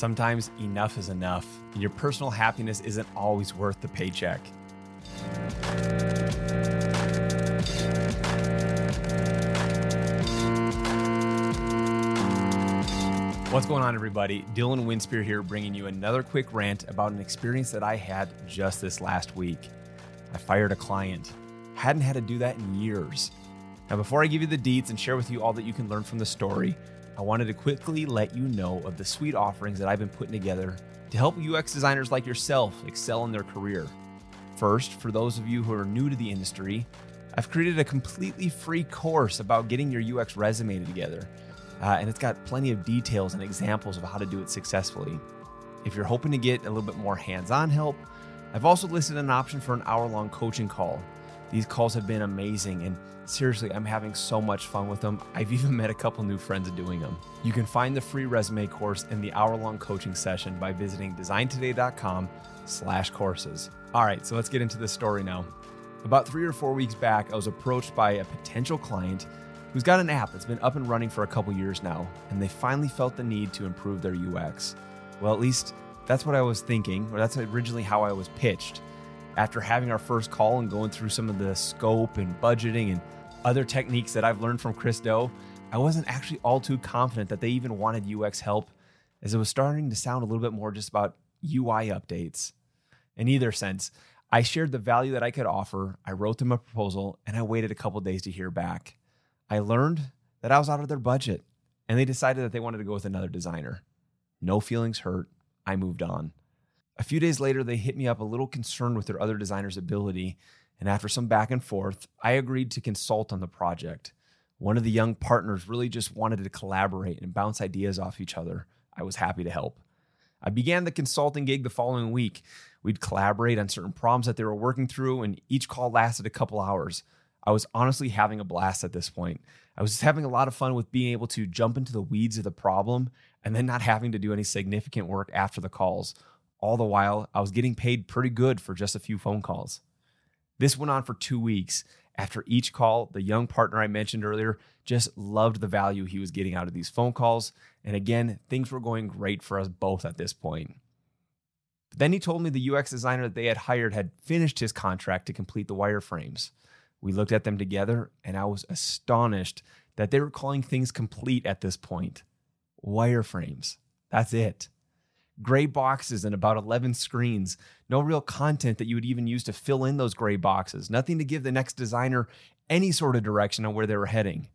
Sometimes enough is enough, and your personal happiness isn't always worth the paycheck. What's going on, everybody? Dylan Winspear here, bringing you another quick rant about an experience that I had just this last week. I fired a client. Hadn't had to do that in years. Now, before I give you the deets and share with you all that you can learn from the story, I wanted to quickly let you know of the sweet offerings that I've been putting together to help UX designers like yourself excel in their career. First, for those of you who are new to the industry, I've created a completely free course about getting your UX resume together. Uh, and it's got plenty of details and examples of how to do it successfully. If you're hoping to get a little bit more hands on help, I've also listed an option for an hour long coaching call these calls have been amazing, and seriously, I'm having so much fun with them. I've even met a couple new friends doing them. You can find the free resume course and the hour-long coaching session by visiting designtoday.com/courses. All right, so let's get into the story now. About three or four weeks back, I was approached by a potential client who's got an app that's been up and running for a couple years now, and they finally felt the need to improve their UX. Well, at least that's what I was thinking, or that's originally how I was pitched after having our first call and going through some of the scope and budgeting and other techniques that I've learned from Chris Do, I wasn't actually all too confident that they even wanted UX help, as it was starting to sound a little bit more just about UI updates. In either sense, I shared the value that I could offer, I wrote them a proposal, and I waited a couple days to hear back. I learned that I was out of their budget, and they decided that they wanted to go with another designer. No feelings hurt. I moved on. A few days later, they hit me up a little concerned with their other designer's ability, and after some back and forth, I agreed to consult on the project. One of the young partners really just wanted to collaborate and bounce ideas off each other. I was happy to help. I began the consulting gig the following week. We'd collaborate on certain problems that they were working through, and each call lasted a couple hours. I was honestly having a blast at this point. I was just having a lot of fun with being able to jump into the weeds of the problem and then not having to do any significant work after the calls. All the while, I was getting paid pretty good for just a few phone calls. This went on for two weeks. After each call, the young partner I mentioned earlier just loved the value he was getting out of these phone calls. And again, things were going great for us both at this point. But then he told me the UX designer that they had hired had finished his contract to complete the wireframes. We looked at them together, and I was astonished that they were calling things complete at this point. Wireframes. That's it gray boxes and about 11 screens. No real content that you would even use to fill in those gray boxes. Nothing to give the next designer any sort of direction on where they were heading.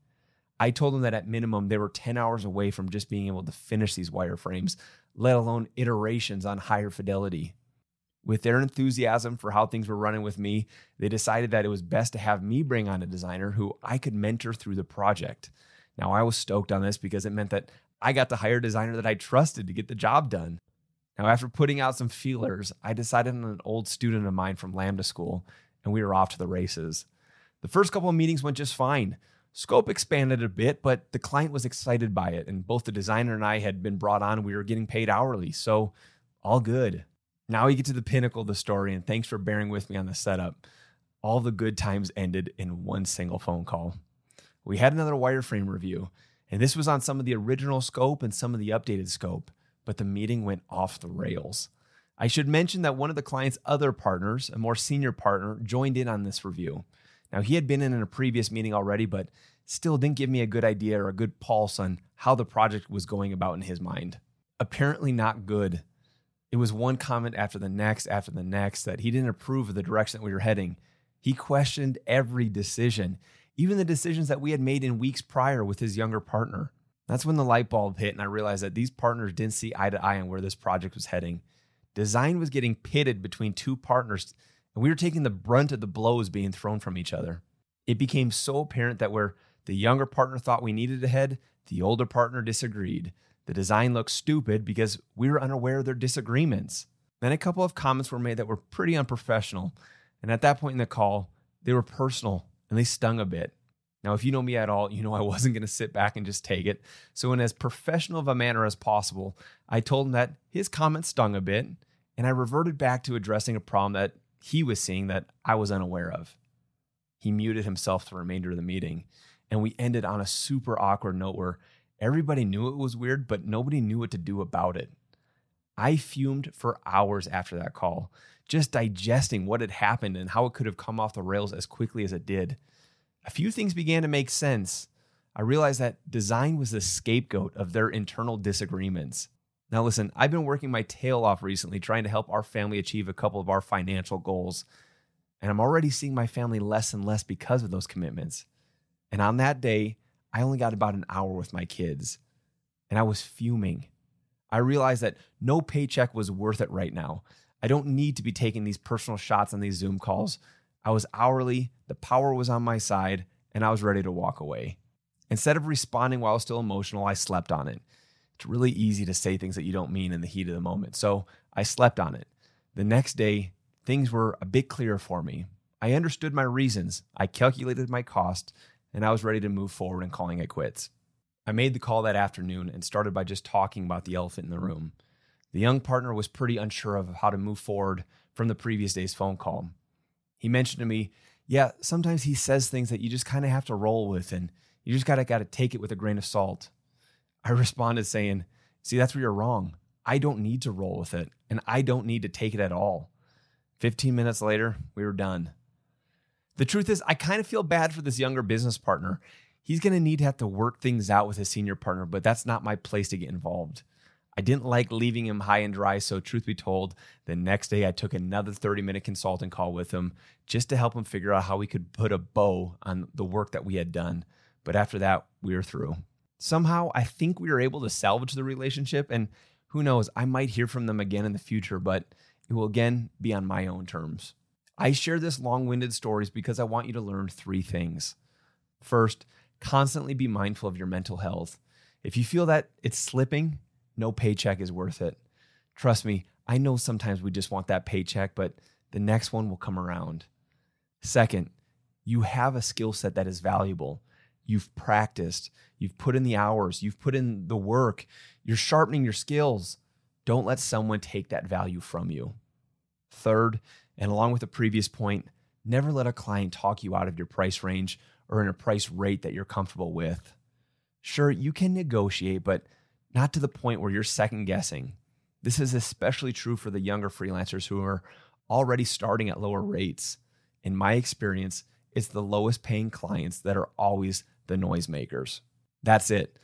I told them that at minimum, they were 10 hours away from just being able to finish these wireframes, let alone iterations on higher fidelity. With their enthusiasm for how things were running with me, they decided that it was best to have me bring on a designer who I could mentor through the project. Now, I was stoked on this because it meant that I got to hire a designer that I trusted to get the job done. Now, after putting out some feelers, I decided on an old student of mine from Lambda School, and we were off to the races. The first couple of meetings went just fine. Scope expanded a bit, but the client was excited by it, and both the designer and I had been brought on. We were getting paid hourly, so all good. Now we get to the pinnacle of the story, and thanks for bearing with me on the setup. All the good times ended in one single phone call. We had another wireframe review, and this was on some of the original scope and some of the updated scope but the meeting went off the rails. I should mention that one of the client's other partners, a more senior partner, joined in on this review. Now, he had been in a previous meeting already, but still didn't give me a good idea or a good pulse on how the project was going about in his mind. Apparently, not good. It was one comment after the next, after the next, that he didn't approve of the direction that we were heading. He questioned every decision, even the decisions that we had made in weeks prior with his younger partner. That's when the light bulb hit, and I realized that these partners didn't see eye to eye on where this project was heading. Design was getting pitted between two partners, and we were taking the brunt of the blows being thrown from each other. It became so apparent that where the younger partner thought we needed to head, the older partner disagreed. The design looked stupid because we were unaware of their disagreements. Then a couple of comments were made that were pretty unprofessional. And at that point in the call, they were personal and they stung a bit. Now, if you know me at all, you know I wasn't going to sit back and just take it. So, in as professional of a manner as possible, I told him that his comment stung a bit, and I reverted back to addressing a problem that he was seeing that I was unaware of. He muted himself the remainder of the meeting, and we ended on a super awkward note where everybody knew it was weird, but nobody knew what to do about it. I fumed for hours after that call, just digesting what had happened and how it could have come off the rails as quickly as it did. A few things began to make sense. I realized that design was the scapegoat of their internal disagreements. Now, listen, I've been working my tail off recently trying to help our family achieve a couple of our financial goals. And I'm already seeing my family less and less because of those commitments. And on that day, I only got about an hour with my kids. And I was fuming. I realized that no paycheck was worth it right now. I don't need to be taking these personal shots on these Zoom calls. I was hourly, the power was on my side, and I was ready to walk away. Instead of responding while I was still emotional, I slept on it. It's really easy to say things that you don't mean in the heat of the moment. So I slept on it. The next day, things were a bit clearer for me. I understood my reasons, I calculated my cost, and I was ready to move forward and calling it quits. I made the call that afternoon and started by just talking about the elephant in the room. The young partner was pretty unsure of how to move forward from the previous day's phone call. He mentioned to me, yeah, sometimes he says things that you just kind of have to roll with and you just got to got to take it with a grain of salt. I responded saying, See, that's where you're wrong. I don't need to roll with it, and I don't need to take it at all. 15 minutes later, we were done. The truth is, I kind of feel bad for this younger business partner. He's going to need to have to work things out with his senior partner, but that's not my place to get involved. I didn't like leaving him high and dry, so truth be told, the next day I took another 30 minute consulting call with him just to help him figure out how we could put a bow on the work that we had done. But after that, we were through somehow I think we were able to salvage the relationship. And who knows, I might hear from them again in the future, but it will again be on my own terms. I share this long winded stories because I want you to learn three things. First, constantly be mindful of your mental health. If you feel that it's slipping, no paycheck is worth it. Trust me, I know sometimes we just want that paycheck, but the next one will come around. Second, you have a skill set that is valuable. You've practiced, you've put in the hours, you've put in the work, you're sharpening your skills. Don't let someone take that value from you. Third, and along with the previous point, never let a client talk you out of your price range or in a price rate that you're comfortable with. Sure, you can negotiate, but not to the point where you're second guessing. This is especially true for the younger freelancers who are already starting at lower rates. In my experience, it's the lowest paying clients that are always the noisemakers. That's it.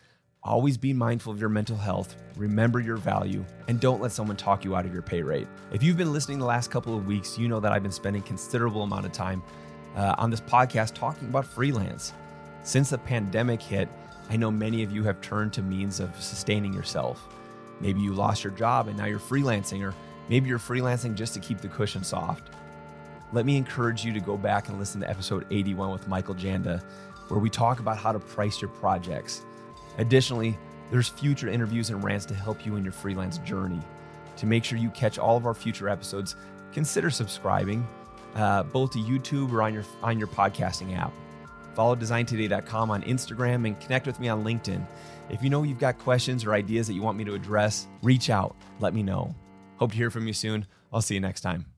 Always be mindful of your mental health, remember your value, and don't let someone talk you out of your pay rate. If you've been listening the last couple of weeks, you know that I've been spending considerable amount of time uh, on this podcast talking about freelance. Since the pandemic hit, I know many of you have turned to means of sustaining yourself. Maybe you lost your job and now you're freelancing, or maybe you're freelancing just to keep the cushion soft. Let me encourage you to go back and listen to episode 81 with Michael Janda where we talk about how to price your projects. Additionally, there's future interviews and rants to help you in your freelance journey. To make sure you catch all of our future episodes, consider subscribing uh, both to YouTube or on your on your podcasting app. Follow designtoday.com on Instagram and connect with me on LinkedIn. If you know you've got questions or ideas that you want me to address, reach out. Let me know. Hope to hear from you soon. I'll see you next time.